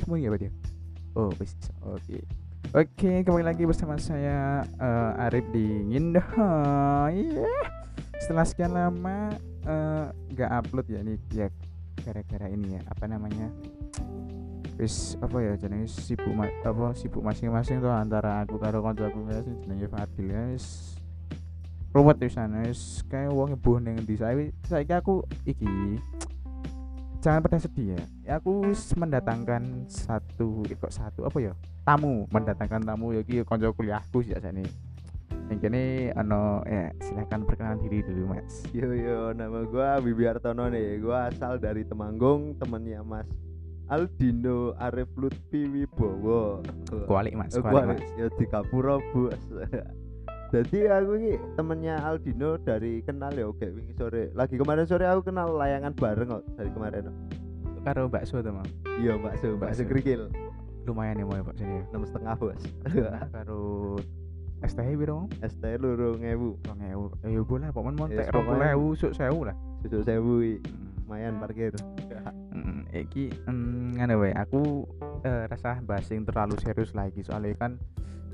semua ya berarti ya? oh bisa. oke. Oke kembali lagi bersama saya eh, Arif di Ngindahoy setelah sekian lama eh, nggak upload ya ini ya gara-gara ini ya apa namanya? Wis apa ya jenenge? Sibuk ma- apa sibuk masing-masing tuh antara aku karo kancaku ya sing jenenge Fadil ya wis. Ruwet di sana wis. Kayak wong buh ning ndi saya saiki aku iki jangan pada sedih ya Ya, aku mendatangkan satu eh, kok satu apa ya tamu mendatangkan tamu ya iki kanca kuliahku sih nih yang kini ano ya silakan perkenalan diri dulu mas Yo yo, nama gua Bibi Artono nih. Gua asal dari Temanggung, temennya Mas Aldino Arif Lutfi Wibowo. kualik mas Eh, kualik mas ya di Kapuro, Bos. Jadi aku ini temennya Aldino dari kenal ya oke wingi sore. Lagi kemarin sore aku kenal layangan bareng kok dari kemarin. karo bakso tuh mam Iya, Su Bakso. Krikil. lumayan ya mau ya pak sini ya enam setengah bos. karo STH biro ST luru ngewu, rong ewu ya boleh pak mon montek Yes, rong puluh pokoknya- ewu suk sewu lah susu sewu. Hmm. lumayan parkir. Hmm, iki mm, ngene wae aku eh, rasa bahas sing terlalu serius lagi soalnya kan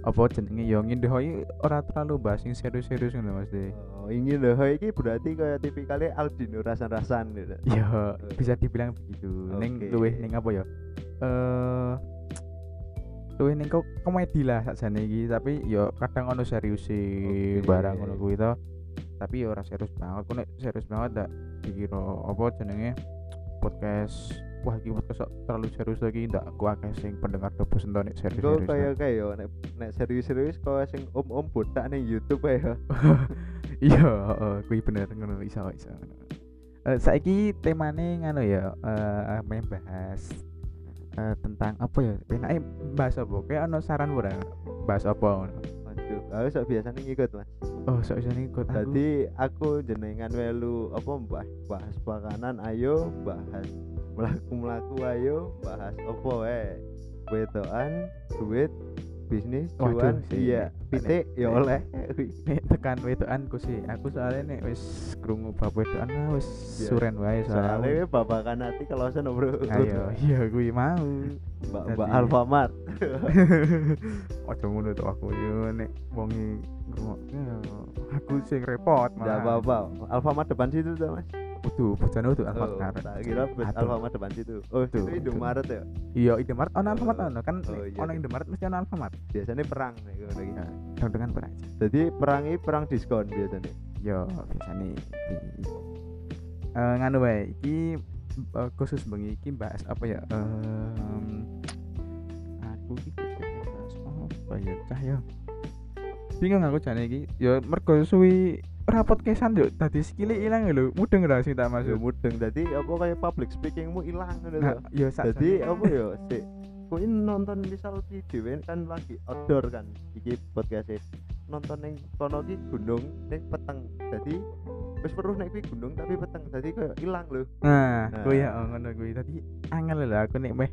apa jenenge yo ngindahoy ora terlalu bahas sing serius-serius ngono Mas De. Oh, ingin loh, ini berarti kayak tipikalnya Aldino rasan-rasan gitu. Ya bisa dibilang begitu. Ning Oke. luwih ning apa ya? Eh luwih ning kok komedi lah sakjane iki, tapi yo kadang ono serius Oke. barang ngono kuwi to. Tapi yo ora serius banget. Kok nek serius banget dak dikira apa jenenge podcast Wah, iki podcast kok terlalu serius lagi ndak aku akeh sing pendengar do bosen to nek Gue serius-serius. kayak kayak yo nek nek serius-serius kau sing om-om botak nih YouTube ya. iya heeh kuwi bener ngono iso iso. Eh saiki temane ngono ya eh membahas eh, tentang apa ya? Enake bahas apa? Kayak ono saran ora? Bahas apa ngono? Waduh, aku sok biasanya ngikut mas. oh sok iso ikut aku. Jadi aku jenengan welu apa mbah bahas makanan ayo bahas melaku melaku ayo bahas opo eh wedoan duit bisnis cuan sih. iya pitik ya oleh. Nek tekan wedoanku sih aku soalnya nek wis krungu bab wedoan ah wis Iya. suren wae soalnya. Soalnya babakan hati kalau sen bro. Ayo iya kuwi mau. Mbak mbak Alfamart. Ojo ngono to aku yo nek wong ngrungokne aku sing repot malah. apa-apa. Alfamart depan situ tuh mas Utuh, bojone utuh Oh, Alfamart. tak kira. Alfamart depan situ oh itu Indomaret ya Iya, Indomaret ono Alfamart Oh, ono kan oh, iya, ono iya. Indomaret mesti ono Alfamart. biasanya perang nih ngono iki. Ya, dengan per aja. jadi perang ini perang diskon biasanya Yo, biasane iki. Eh nganu wae, iki eh, khusus bengi iki bahas apa ya? Em aku iki bahas apa ya cah ya. Bingung aku jane iki. Ya mergo suwi ora podcastan yo dadi skile ilang lho. Mudeng ra sing tak ya maksud. mudeng jadi apa kayak public speakingmu hilang ngono lho. yo sak jadi apa ya sih kok ini nonton misal video ini kan lagi outdoor kan iki podcast nonton neng kono ki gunung neng peteng jadi wis perlu naik kuwi gunung tapi peteng jadi kayak hilang loh Nah, Nah. kuwi ya oh, ngono kuwi. Tadi angel lho aku nek meh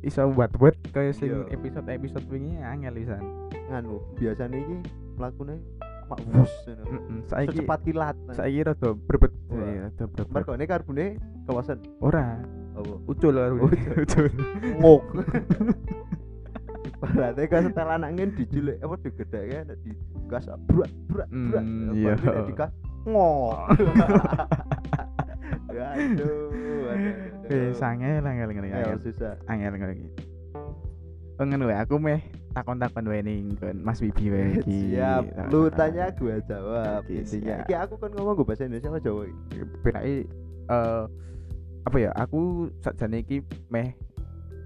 iso buat-buat kaya sing Iya. episode-episode wingi angel pisan. nganu biasanya iki melakukan mak wus ngono. Heeh. Saiki secepat kilat rada brebet. Wah. Iya, rada brebet. mergo ini karbone kawasan Ora, ucul karo Ucul. ucul. ngok berarti kan setelan angin dijulik apa digedheke nek digas brak brak brak Hmm, Apa iya. nek digas ngok Ya, aduh aduh, aduh, Eh, aduh. sangel angel ngene Ayo, angel. susah Angel ngene. Oh ngono wae aku meh takon-takon wae ning kon Mas Bibi wae iki. siap. Lu tanya gua jawab. Intinya iki aku kan ngomong gue bahasa Indonesia apa Jawa? Iki Pirake eh apa ya aku sakjane iki meh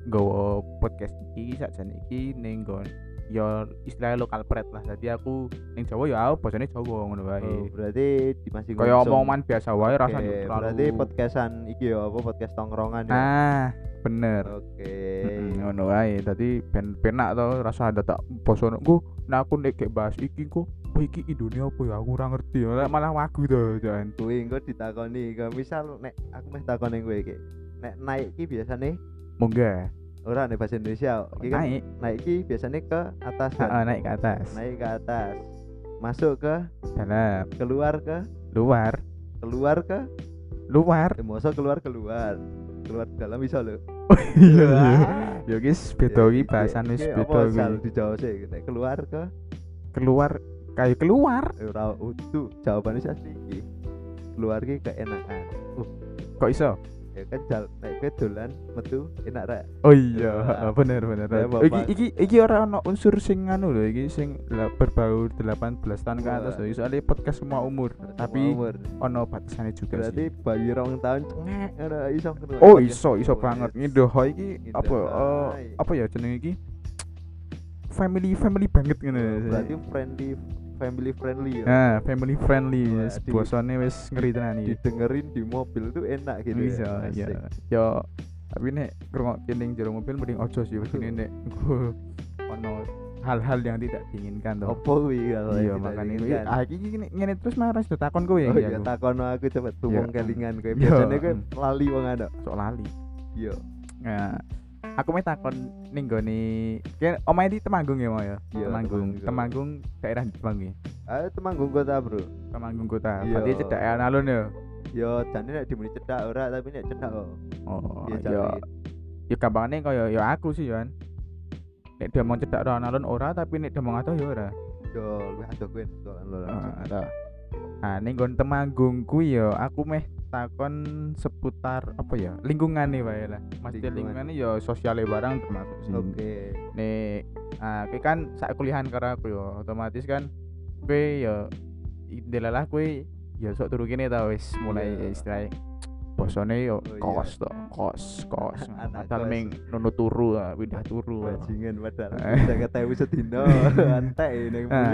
nggawa podcast iki sakjane iki ning nggon ya istilahnya lokal pret lah. Jadi aku ning Jawa ya aku basane Jawa ngono wae. Oh, berarti di masih kaya omongan biasa wae Oke, rasanya terlalu berarti podcastan iki ya apa podcast tongkrongan ya? Ah bener. Oke. Mm, ngono wae. Dadi ben penak to rasa ada tak bosono ku nek aku nek bahas iki ku oh iki Indonesia apa ya? Aku ora ngerti ya. Malah wagu to jan. Kuwi engko ditakoni. Misal nek aku meh takoni kowe iki. Nek naik ki biasane? Munggah ora nek bahasa Indonesia iki kan? Naik. Naik ki biasanya ke atas kan? Heeh, naik ke atas. Naik ke atas. Masuk ke dalam. keluar ke? Luar. Keluar ke? Luar. Eh, masa keluar keluar? Keluar dalam bisa lo iya iya. Ya guys beda Ya, iki iki- bahasan wis iki beda iki dijawab sih? Keluar ke? Keluar. Kayak keluar. Eh, ora utuh. Jawabannya sih asli iki keluar ki keenakan. Uh kok iso ya kan jal nek kowe dolan metu enak ra oh iya Ya. bener bener Ya, iki iki iki ora ono unsur sing anu lho iki sing berbau 18 tahun ke atas lho. Soalnya podcast semua umur tapi Umur. ono batasannya juga berarti sih bayi rong tahun cengek ora iso oh Podcast. iso iso Oh, banget. Yes. ngidoho iki apa eh, apa ya jeneng iki? Family family banget Oh, berarti friendly family friendly ya nah family friendly Wah, bosone wis ngeri tenan iki didengerin di mobil tuh enak gitu bisa ya ya Asik. yo tapi nek ngrungokke ning jero mobil mending ojo sih begini nek ono hal-hal yang tidak diinginkan toh apa kuwi kalau iya kuwi kan? ah iki ngene terus marah sudah takon kowe oh iki iya aku. takono aku cepet tuwong Iya. kelingan kowe Iya. biasanya kowe Hmm. lali wong ada sok lali iya nah aku mau takon ning gone kan omahe di Temanggung ya mau ya? Iya, Temanggung. Temanggung. Daerah di Temanggung. Ya ayo temanggung kota bro. Temanggung kota. Iya. berarti cedak alun ya? Yo jane nek dimuni cedak ora tapi nek cedak kok. Oh Iya, ya Jamin. ya gampangane kaya ya aku sih kan nek dia mau cedak alun ora tapi nek dia mau ngadoh ya ora. Yo luwih adoh kowe soalan lo Ah. Nah, ning nggon Temanggung kuwi ya aku meh takon seputar apa ya? Lingkungan nih wae lah. Maksudnya Lingkungan. ya sosiale barang termasuk sih. oke Nek ah kowe kan sak kuliahan karo aku ya, otomatis kan kowe ya indelalah kowe ya sok turu kene ta wis mulai Iya. istilahnya bosone yo Oh, iya. kos to, kos, kos. Padahal ming nunu turu, ah, pindah turu. ah. bajingan padahal bisa ketemu sedino antek ning Ah.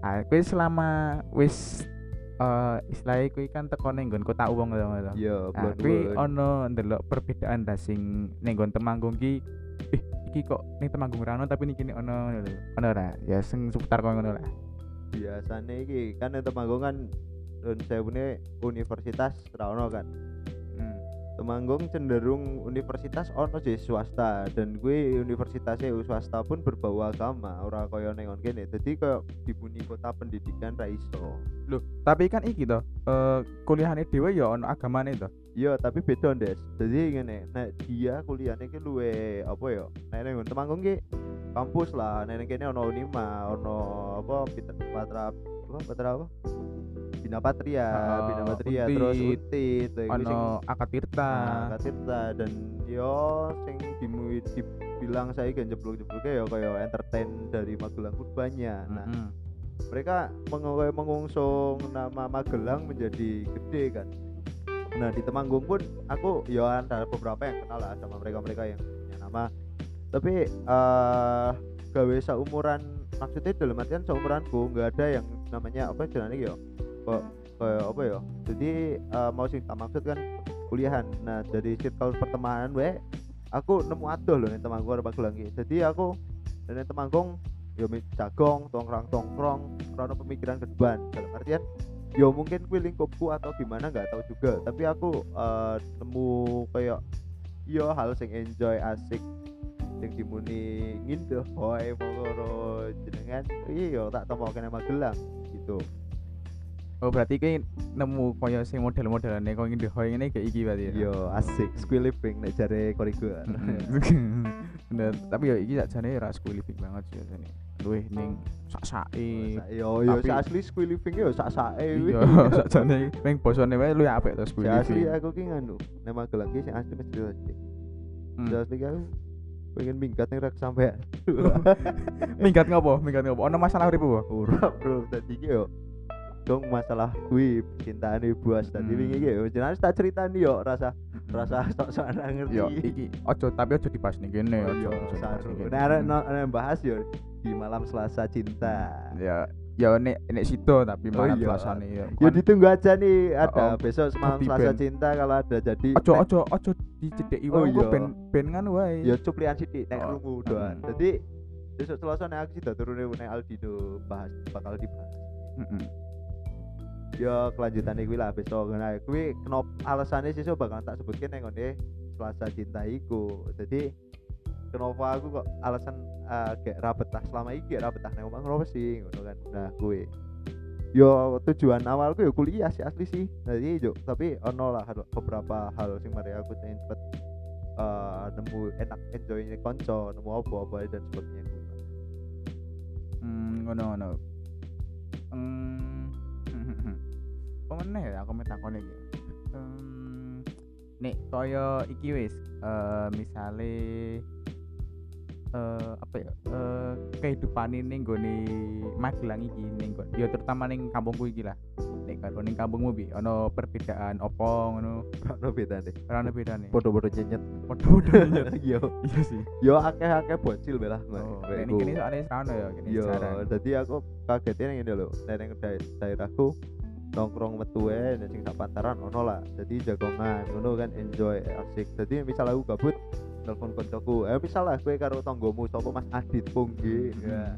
Ah, kowe selama wis eh istilahnya kowe kan teko ning nggon kota uwong to ngono. yo Nah, kuwi ono ndelok perbedaan dah sing ning nggon Temanggung ki eh iki kok ning Temanggung ra ono tapi ning kene ono ngono lho. Ono ora? Ya sing seputar kono ngono lah. biasanya iki kan yang Temanggung kan saya punya universitas ra ono kan. Temanggung cenderung universitas ono sih swasta dan gue universitasnya swasta pun berbau agama ora kaya ning on kene. Dadi kaya dibuni kota pendidikan ra iso. Loh, tapi kan iki to, eh kuliahane dhewe ya ono agamane to. iya tapi beda Des. Jadi ngene nek dia kuliahnya ki luwe apa ya nek ning Temanggung ki kampus lah. Nek ning kene ono Unima ono apa Patra apa Patra apa Bina Patria Ah, Bina Patria terus Untit, kuwi sing- Ono Akatirta. Nah, Katirta dan yo sing dimu dibilang saya kan jeblok-jebloknya ya kayak entertain dari Magelang pun banyak. Nah, Mm-mm. mereka meng- mengusung nama Magelang menjadi gede kan. Nah, di Temanggung pun aku ya ada beberapa yang kenal lah sama mereka-mereka yang punya nama. Tapi eh gawe seumuran maksudnya dalam artian seumuranku nggak ada yang namanya apa jenenge ya kayak apa ya? Jadi eh, mau sing tak maksud kan kuliahan. Nah dari circle pertemanan we aku nemu adoh loh nih Temanggung Magelang iki. jadi aku dari Temanggung ya mi- jagong tongkrong tongkrong karena pemikiran ke depan. Dalam artian ya mungkin kuwi lingkupku atau gimana nggak tahu juga. Tapi aku eh, nemu kayak yo hal sing enjoy asik sing dimuni ngindoh hoy mongoro jenengan. Iya tak tomok kene Magelang gitu Oh, berarti ki nemu koyo sing model-modelane koyo ngene hoy ngene kayak iki berarti ya. yo asik squid living nek jare korigo Bener, tapi ya iki sakjane ora school living banget sih jane. Luwih ning sak-sake. yo yo Tapi- asli squid living yo sak sak Iya, sakjane ning basane wae luwih apik to school Si asli living. aku ki nganu nek Magelang ki sing asli mesti asli Hmm. Asli aku pengen minggat ning rek sampean Minggat ngopo? Minggat ngopo? Ono masalah urip apa? ora bro tadi ki yo dong masalah kuwi cintaan ibu as tadi Hmm. wingi ki yo jenenge tak ceritani yo rasa rasa sok-sok ngerti Yo, iki ojo tapi ojo dibahas ning kene, Oh, ojo. Nah, arek bahas yo di malam Selasa cinta. Ya, ya nek nek sido tapi Oh, malah iya. suasane ya. Ya ditunggu aja nih Oh, ada besok semalam di Selasa band. cinta kalau ada jadi Ojo nek- ojo ojo dicedeki Oh, iya. ben ben kan wae. ya cuplian sithik nek Oh, krungu doan. mm. Jadi besok Selasa nek aku sida turune nek Aldino bahas bakal dibahas. Heeh. Ya kelanjutan kuwi lah besok nah kuwi kenapa alasannya sesuk bakal tak sebutke nek ngene Selasa cinta iku. Jadi kenapa aku kok alasan uh, kayak ra betah selama iki ra betah nang omah kenapa sih ngono kan. Nah kuwi yo tujuan awalku yo kuliah sih asli sih. Jadi yo tapi ono lah beberapa hal sing mari aku pengen cepet eh, nemu enak enjoynya konco nemu apa apa dan sebagainya lah. Hmm, ngono ngono. Hmm. Meneh ya aku metakon iki. Hmm, nek kaya iki wis eh misale eh apa ya eh kehidupan ini nggone Magelang iki ning ya terutama ning kampungku iki lah. Nek karo ning kampungmu bi ono perbedaan opo ngono? Ono bedane. ora ono bedane. Podo-podo nyenyet. padha-padha Yo, iya. Sih. Yo akeh-akeh bocil belah. oh nek kene soalnya serano ya kene Yo, jarang. dadi aku kagetnya ngene lho, nek ning dae- daerahku nongkrong metu wae nek sing sak pantaran ono lah. Dadi jagongan, ngono kan enjoy asik. Dadi misal aku gabut telepon koncoku, eh misal lah kowe karo tanggomu sapa Mas Adit Punggi, ya.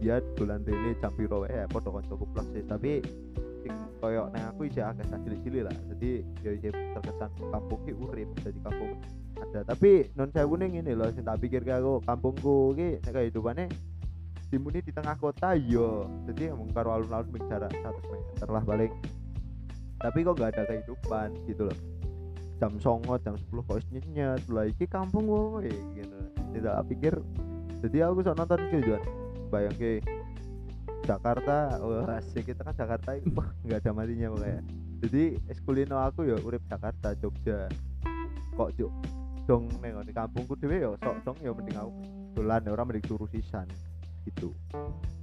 Ya dolan rene jam piro wae ya padha koncoku plus sih. Tapi sing koyo nang aku akeh sak cilik-cilik lah. Dadi ya isih terkesan kampung ki urip, dadi kampung ada. Tapi non sewu ning ngene lho sing tak pikir aku kampungku ki nek kehidupane dimuni di tengah kota yo. Jadi emang karo alun-alun jarak 100 meter lah paling. Tapi kok gak ada kehidupan gitu loh. Jam songo jam 10 kok nyenyet. Lah iki kampung woy gitu. Tidak pikir. Jadi aku sok nonton gitu kan bayang ke Jakarta wah asik. Kita kan Jakarta itu nggak ada matinya pokoknya. Jadi eskulino aku ya urip Jakarta Jogja. Kok juk dong neng di kampungku dhewe ya sok dong ya mending aku. Dolan orang mending turu sisan gitu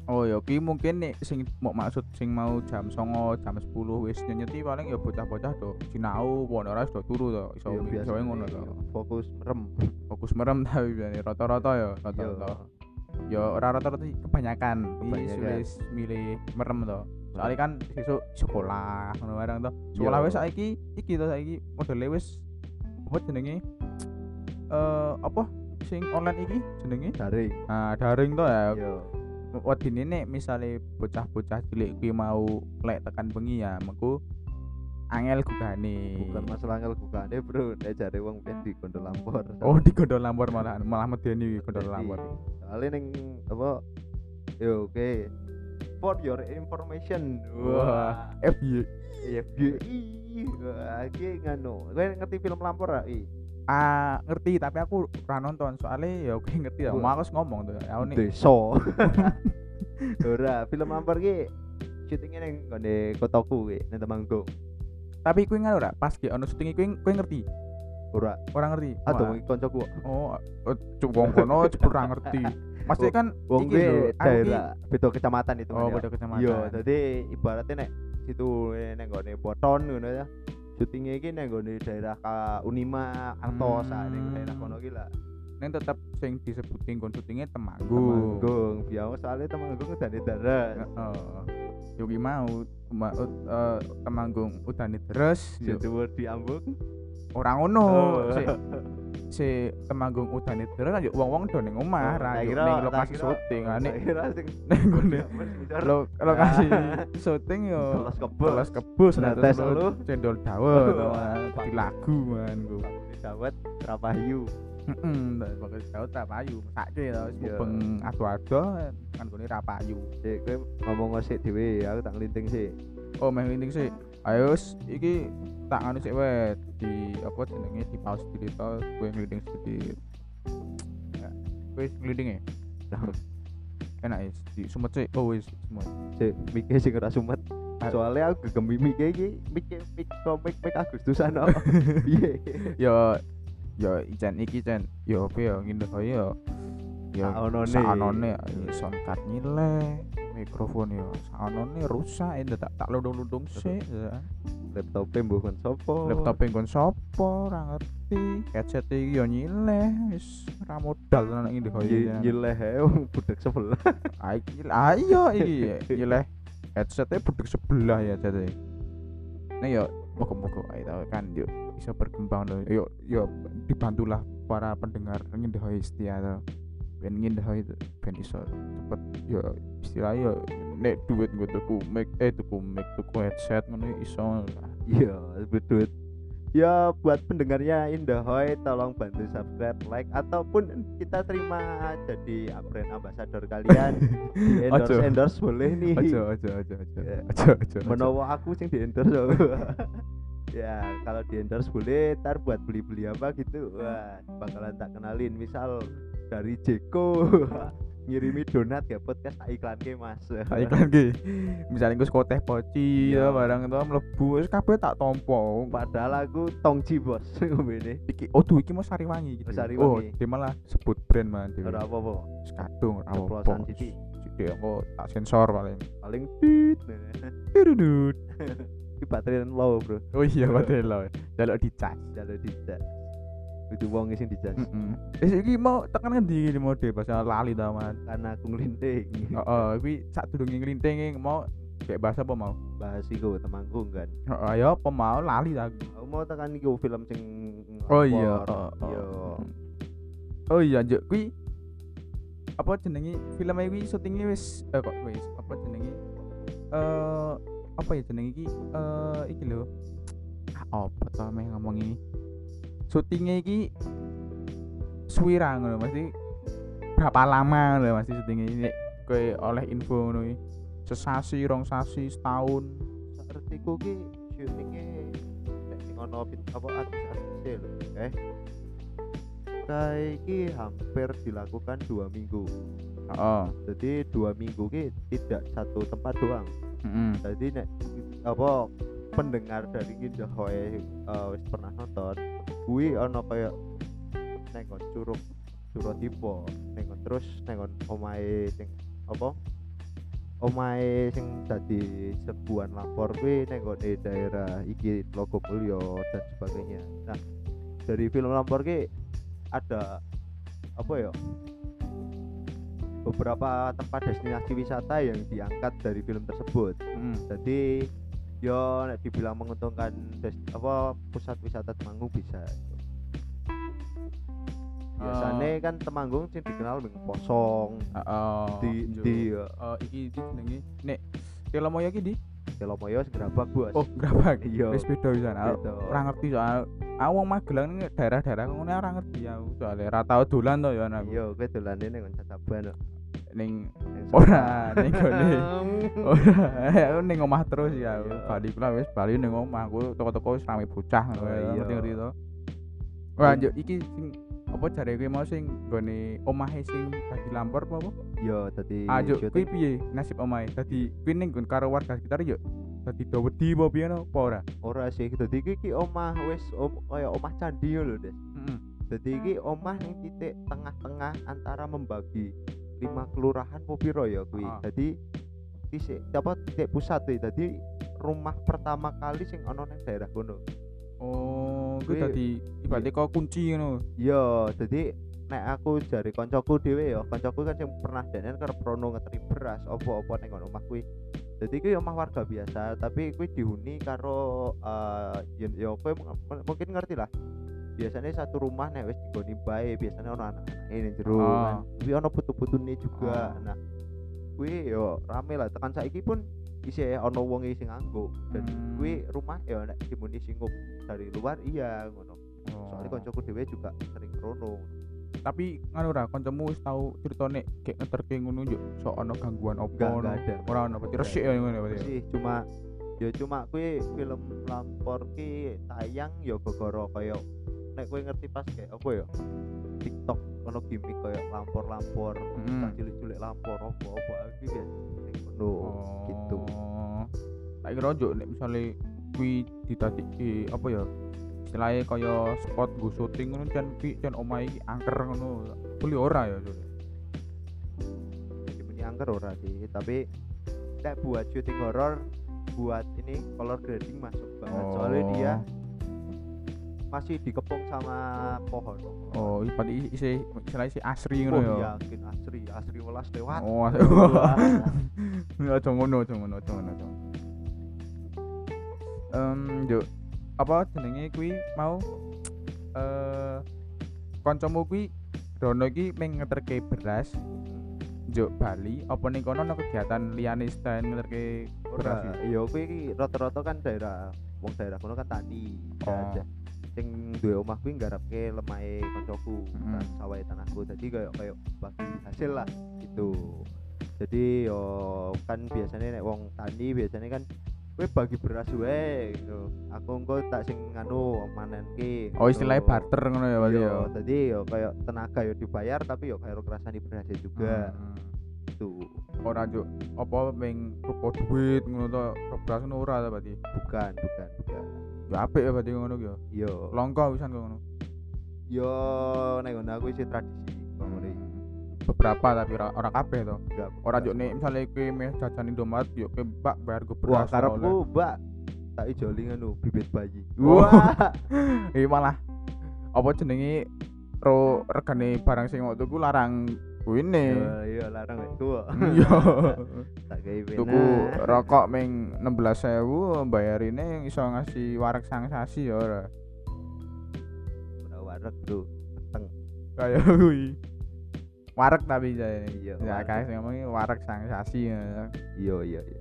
Oh ya, ki mungkin nek sing mau maksud sing mau jam songo, jam 10 wis nyenyeti paling ya bocah-bocah do sinau, wono ora wis do turu to. Iso Iya, iso ngono to. fokus merem Fokus merem tapi biasanya rata-rata ya, rata-rata. Ya ora rata-rata kebanyakan. Kebanyakan. wis milih merem to. Soalnya kan sesuk sekolah ngono barang to. Sekolah Iya. wis saiki iki to saiki modele wis apa jenenge eh apa sing online iki jenenge? Daring. Nah daring to ya. Yo wedine nek misale bocah-bocah cilik kuwi mau lek tekan bengi ya mengko angel gugane. Bukan masalah ngel bukane bro. Nek jare wong ben di gondol lampor. Oh di gondol lampor malah malah medeni gondol lampor. soalnya ning apa yo oke. For your information. Wah FBI wah iki nganu. Kowe ngerti film lampor ra? I ah ngerti tapi aku ora nonton soalnya ya oke ngerti ya Wah. mau aku wis ngomong tuh ya nih. Desa ora film lampor ki syutingnya ning ngene kotaku ki ning Temanggung. Tapi kuwi ngono ora pas ki ono syuting kuwi kuwi ngerti? Ora. Ora ngerti? Wah. iki kancaku oh eh, cuk wong kono cepet ora ngerti. Pasti kan wong iki aku ki- daerah beda kecamatan itu oh ya. beda kecamatan. Iya, jadi ibaratnya nek situ neng gone Boton ngono ya. Syutingnya iki neng gone daerah ka Unima, Artos, hmm. ning daerah kono iki lah. Neng tetep sing disebutin kon syutingnya Temanggung Temanggung, biasa soalnya Temanggung udah di darat. Heeh. Yo ki mau ma- eh, Temanggung udane deres yo Jadi di Ambung. ora ngono. Oh. Si Temanggung udane deres kan yo wong-wong do ning omah ra ning lokasi syuting. Sing ning gone lo lo lokasi syuting yo telas kebus Nah, nah, tes terus lu. cendol dawet Wah, di lagu man ku. Dawet Rapayu. Heeh, pakai dawet ra payu, mesake to Iya. mubeng ado-ado kan gone ra payu. Sik kowe ngomong sik dhewe, aku tak nglinting sik. Oh, meh linting sih. Ayo iki tak anu sik wae di apa jenenge di pause diri to kowe ngliting sedikit. Ya, wis ngliting ya? Enak ya, di sumet sih. Oh wis, sumet. Sik mike sing ora sumet. Soalnya aku gegem mike iki mike mik komik mik Agustusan kok. Piye? Ya ya ijen iki jen. Apa ya ngindah ya. Ya Saonone. saonone ya sound card nyileh, mikrofon ya saonone rusak ya tak tak lundung-lundung sih. ya. laptopnya mbuh kon sapa? Laptop kon sapa ora ngerti. Headset iki yo nyileh wis ora modal nang iki nyileh ae wong budak sebelah. Ah iki ayo iki nyileh headsetnya budek sebelah ya jadi nah yo moga-moga ae tau kan yo bisa berkembang loh yo yo dibantulah para pendengar ngendahoi setia to ben ngendahoi itu ben iso cepet. Yo istilahnya yo nek duit gue tuku mic eh tuku mic tuku headset ngono iso. Lah iya bedut ya buat pendengarnya Indahoy tolong bantu subscribe like ataupun kita terima jadi brand ambassador kalian. Di endorse Ojo. endorse boleh nih. Aja aja aja aja. Ya. aja aja menawa aku sing di endorse ya kalau di endorse boleh ntar buat beli-beli apa gitu wah bakalan tak kenalin misal dari Jeko ngirimi donat ya podcast tak iklan ke mas Tak iklan ki. Misalnya gue teh poci Iya. ya barang itu mlebu wis kabeh tak tompo. padahal aku tongci bos ngomene Iki oh tuh iki mau Sariwangi gitu. Oh, Sariwangi. Oh, dia malah sebut brand man dia. ora apa-apa Wis kadung ora apa-apa. Sithik aku tak sensor paling. paling tit Di baterai low bro Oh iya baterai lo. Jaluk dicas. jalur dijak itu wong sing dijak Heeh. Wis iki mau tekan ngendi iki mode bahasa lali ta man. karena aku nglinting Heeh, kuwi sak durunge nglinting mau kayak bahasa apa mau? bahas iku temanggung kan Heeh, ya apa mau lali ta aku. aku mau tekan iku film sing Oh iya, lapor. oh, oh. iya Oh iya, Juk, kuwi apa jenenge filmnya kuwi syutingnya wis eh kok wis apa jenenge eh apa ya jenenge iki eh iki lho. Ah, apa to meh ngomong ini? Syutingnya iki suwira ngono mesti berapa lama lho mesti syutingnya ini kowe oleh info ngono iki. Sesasi, rong sasi, setahun. artiku ki syutingnya nek sing ono bit- apa artis-artis lho eh saiki hampir dilakukan dua minggu Heeh. jadi dua minggu ki tidak satu tempat doang Heeh. jadi nek apa pendengar dari kita hoy wis pernah nonton kuwi ono kayak nengon curug Suratipo nengon terus nengon omahe sing apa omahe sing dadi sebuah lapor kuwi nengon di daerah iki Logo Mulyo dan sebagainya nah dari film lapor ki ada apa ya beberapa tempat destinasi wisata yang diangkat dari film tersebut Heeh. jadi yo nek dibilang menguntungkan des- apa pusat wisata Temanggung bisa biasanya kan Temanggung sih dikenal dengan kosong Heeh. di Juk. di Eh, iki iki jenenge nek Telomoyo iki di Telomoyo Gerabak bos Oh, Grabak. iya Wis beda pisan. Beda. ora ngerti soal aku wong Magelang daerah-daerah ngono ora ngerti aku. Soale ora tau dolan to ya aku. iya gue dolane ning Cacaban. Ning Ora, ning gone. ora ning omah terus ya. Iya. Bali kula wis Bali ning omah aku toko-toko wis rame bocah ngono Oh, ya. iya. Ngerti-ngerti to. Wah, njuk iki sing apa jare kowe mau sing gone omahe sing dadi lampor apa apa? iya tadi Ah, juk kuwi piye nasib omahe? Dadi kuwi ning karo warga sekitar yo. Dadi do wedi apa piye apa ora? ora sih dadi iki ki omah wis om, kaya omah candi lho Des Heeh. Jadi iki omah ning titik tengah-tengah antara membagi lima kelurahan apa piro ya kuwi. Ah. Jadi titik apa titik pusat kuwi. Jadi rumah pertama kali sing ana ning daerah kono. Oh, Kuwi- dadi ibaratnya kok kunci ngono. Iya, jadi nek aku jari koncoku dhewe ya, koncoku kan sing pernah denen kerep rono ngeteri beras apa-apa ning omah kuwi. Jadi kuwi omah warga biasa, tapi kuwi dihuni karo eh ya, ya mungkin ngerti lah. Biasanya satu rumah nek wis digoni bae, biasanya ono anak-anak ini jero Ah. kan. Kuwi ono putu-putune juga. Ah. Nah, kuwi yo rame lah tekan saiki pun isih ono wong sing nganggo dan Hmm. kuwi rumah ya nek dimuni singgup dari luar iya ngono. Oh. Soalnya koncoku dhewe juga sering rono. Tapi ngono ora kancamu wis tau critane kayak ngeterke ngono yo sok ono gangguan enggak ada. Ora ono berarti resik ya ngono berarti. sih cuma ya cuma kue film lampor ki tayang ya gara kaya nek kue ngerti pas kayak apa ya TikTok ono gimmick kaya lampor-lampor Mm. tak cilik-cilik lampor apa apa iki ning kono gitu Oh. Tak kira yo nek misale kuwi ditadiki apa ya istilahnya kaya spot go syuting ngono jan ki jan omahe iki angker ngono. Beli ora ya. Jadi muni angker ora sih tapi nek buat syuting horor buat ini color grading masuk banget soalnya dia masih dikepung sama pohon Oh, ibaratnya isi istilahnya si asri oh ngono ya. yakin asri asri welas lewat Oh, Wah. aja ngono, aja ngono, aja ngono. Em, yo apa jenenge kuwi mau eh kancamu kuwi Rono iki meng ngeterke beras njuk Bali apa ning kono ana kegiatan liyane selain ngeterke beras iya kuwi iki rata-rata kan daerah wong daerah kono kan tani. Oh. Ya, sing duwe omah kuwi nggarapke lemahe koncoku, Mm. kan sawahe tanahku. Jadi kayak kayak bagi hasil lah gitu. Jadi yo kan biasanya nek wong tani biasanya kan kowe bagi beras wae gitu aku engko tak sing nganu manenke oh istilahnya barter ngono ya berarti ya yo tadi yo kayak tenaga yo dibayar tapi yo kayak kerasani berasnya juga Hmm. tuh ora juk apa ping rupa duit ngono to beras ngono ora ta berarti bukan bukan bukan ya apik ya berarti ngono ya yo? Langka pisan kok ngono? Yo nek ngono aku isi tradisi ngono beberapa tapi ora ora kabeh to. Ora juk nek misale kowe meh jajan Indomaret yo kowe Mbak bayar go wah beras karepku mbak tak ijoli ngono bibit bayi. Wah. wah. Iki malah. Apa jenenge ro regane barang sing mau tuku larang kuine Yo, iya larang itu iya tak gawe tuku rokok ming 16.000 bayarine iso ngasih warak sanksasi ya ora? Ora warak bro. Peteng. Kaya kuwi. Warak tapi saya Iya, ya kayak sing ngomongin warak sanksasi ya. iya iya iya.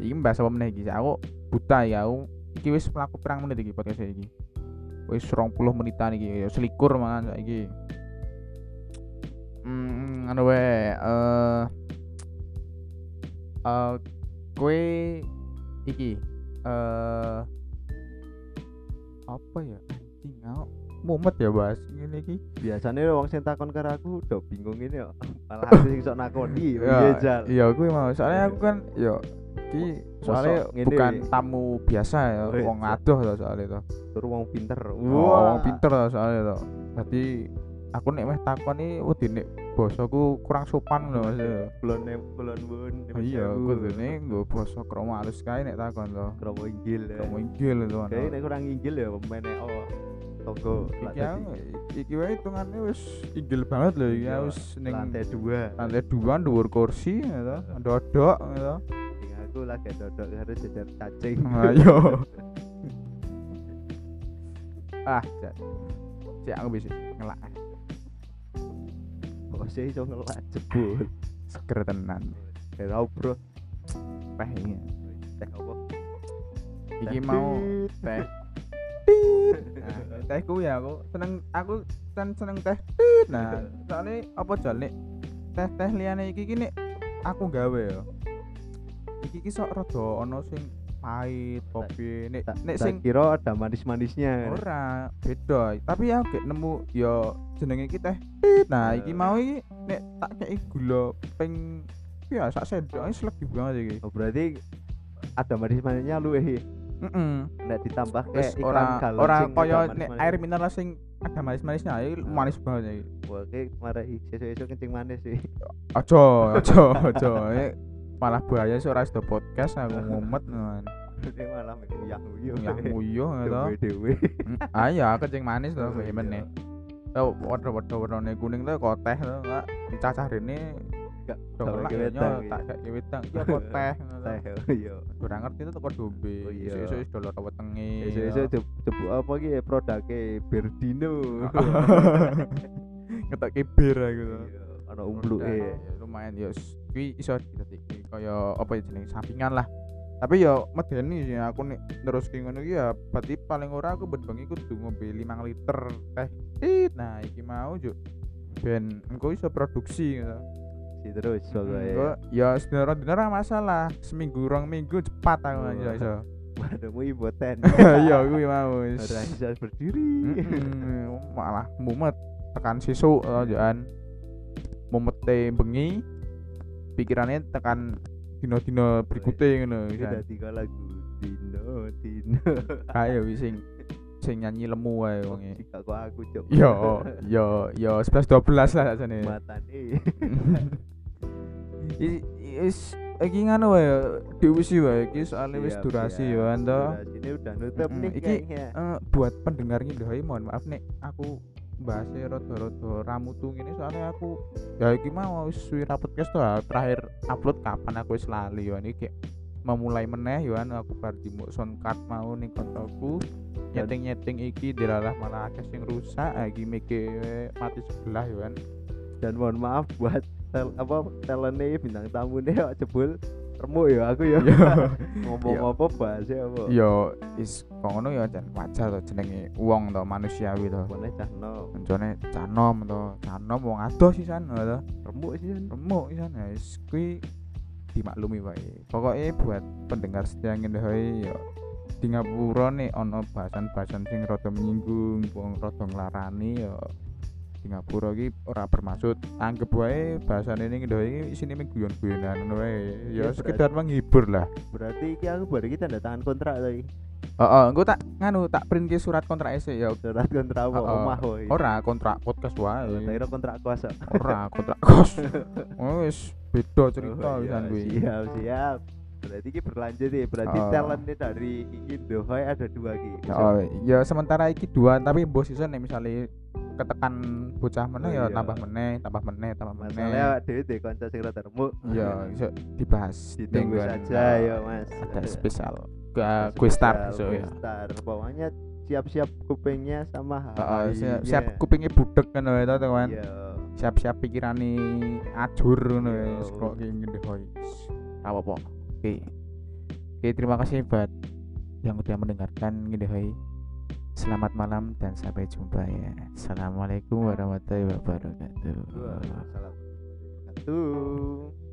Iki mbahas apa meneh iki? Aku buta ya aku iki wis mlaku pirang menit iki podcast iki. Wis 20 menitan iki ya selikur mangan saiki hmm anu wae eh eh kowe iki eh apa ya? Anjing aku mumet ya bahas ngene iki. Biasanya wong sing takon karo aku udah bingung ini ya malah aku sing sok nakoni ya iya jal. iya gue mau soalnya aku kan yo iki soalnya Mosok ngene. bukan tamu biasa ya iya. wong adoh to soalnya to. Tur wong pinter. Wong pinter to soalnya to. Jadi aku nek meh takon iki wedi nek basaku kurang sopan lho Mas. Kulon kulon bun Oh iya kudune nggo basa krama halus kae nek takon to. Kromo inggil ya. Krama inggil to kayak nek kurang inggil ya pemainnya oh iki aku iki wae hitungane wis inggil banget lho iki Iya, wis ning lantai dua. lantai dua dhuwur kursi ya to ndodok ya to. Aku lagi dodok harus jajar cacing. Ayo ah cak. Cak aku bisa ngelak sih iso ngelak jebul. Seger tenan. Hello bro. Teh ini. Teh apa? Iki mau teh. Nah, tehku ya aku seneng aku kan seneng teh nah soalnya apa jale teh teh liane iki nek aku gawe ya iki iki sok rada ono sing pahit kopi. Nek nek sing kira ada manis-manisnya. Ora beda. Tapi aku gak nemu ya jenenge iki teh. Nah iki Eh. mau iki nek tak kei gula ping ya sak sendok wis legi banget iki. Oh, berarti ada manis-manisnya lu eh heeh nek ditambah kayak iklan ora galon ora sing kaya ada nek air mineral sing ada manis-manisnya iki manis banget iki. Wah kayak marai sesuk-sesuk kencing manis sih aja aja aja. Malah bahaya sih ora podcast aku ngumet man ini malah yang nguyuh yang nguyuh to? Dewe dewe ah ya kencing manis to Oh, kowe iya. Tuh, warna-warna warnane kuning tuh kok teh tuh enggak dicacah rene Gak dong tau lah iki ya wedang iki. tak gak iya kok teh teh to. iya. Ora ngerti itu kok dombe. Oh, iya. iso-iso wis dolor wetenge sesuk jebuk apa iki ya, produknya Berdino. Kibir aku Iya, ana umbluke. Ya, lumayan ya kuwi iso dadi kaya apa ya jenenge? Sampingan lah tapi ya medeni sih aku nek terus ngono ki ya berarti paling ora aku benbengi kudu ngombe 5 liter teh. Tit nah iki mau juk ben engko iso produksi gitu si terus Engko pokoknya ya sedina dina ora masalah. Seminggu rong minggu cepat aku Oh. aja iso. Waduhmu iboten iya kuwi mau ora bisa berdiri. Malah mumet tekan sesuk jangan mumete bengi pikirannya tekan dino-dino berikutnya ngono bisa tiga lagu Dino Dino kayak wis sing sing nyanyi lemu wae wonge. Jika kok aku cok yo yo yo 11 12 lah sajane matane is iki ngono wae diusi wae. Iki soalnya wis durasi yo Durasi ini udah nutup nih iki- Eh, buat pendengar ngindahai mohon maaf nek aku bahasnya rada-rada ramutu ngene soalnya aku ya iki mau wis suwi ra podcast tuh ah. terakhir upload kapan aku wis lali yo. Ini kayak memulai meneh yo anu aku bar di soundcard mau ning kontoku. Nyeting-nyeting iki diralah malah akeh sing rusak ah, iki mike mati sebelah yo kan. Dan mohon maaf buat tel, apa talentnya bintang tamu nih jebul remuk ya aku ya. Yo. ngomong Iya. apa bahasnya apa? Yo is ngono ya jan wajar to jenenge wong to manusiawi to. Mana cahno Koncone canom to, canom wong adoh sisan to. remuk sih kan remuk pisan ya wis kuwi dimaklumi wae pokoknya buat pendengar setia ngendahoi ya di ngapura nih ono bahasan-bahasan sing rada menyinggung wong rada nglarani ya di ngapura iki ora bermaksud anggap wae bahasan ini ngendahoi iki isine mung guyon-guyonan wae. Ya Iya, sekedar menghibur lah. Berarti iki aku baru kita tanda tangan kontrak lagi heeh engko tak nganu tak print ke surat kontrak ese ya. Surat kontrak apa? Omah woy ora kontrak podcast wae. Tak kira kontrak kuasa ora kontrak kos. Oh, wis beda cerita Oh, iya, wisan kuwi. siap siap berarti ini berlanjut nih berarti Oh. talentnya dari Indohoy ada dua ki Oh, ya sementara iki dua tapi mbok season nih misalnya ketekan bocah meneh Oh, ya iya. tambah meneh, tambah meneh, tambah meneh. masalahnya dhewe deh kanca sing rada remuk Ya, iso dibahas ditunggu saja ya mas Ada spesial gue star so ya. star pokoknya siap-siap kupingnya sama Heeh, siap, siap kupingnya budek kan wae to teman. Iya. Siap-siap pikirane ajur ngono Iya. wis kok ki ngene hoy. Apa apa. Oke. Oke, terima kasih buat yang udah mendengarkan ngene hoy. Selamat malam dan sampai jumpa ya. Assalamualaikum warahmatullahi wabarakatuh. Waalaikumsalam warahmatullahi wabarakatuh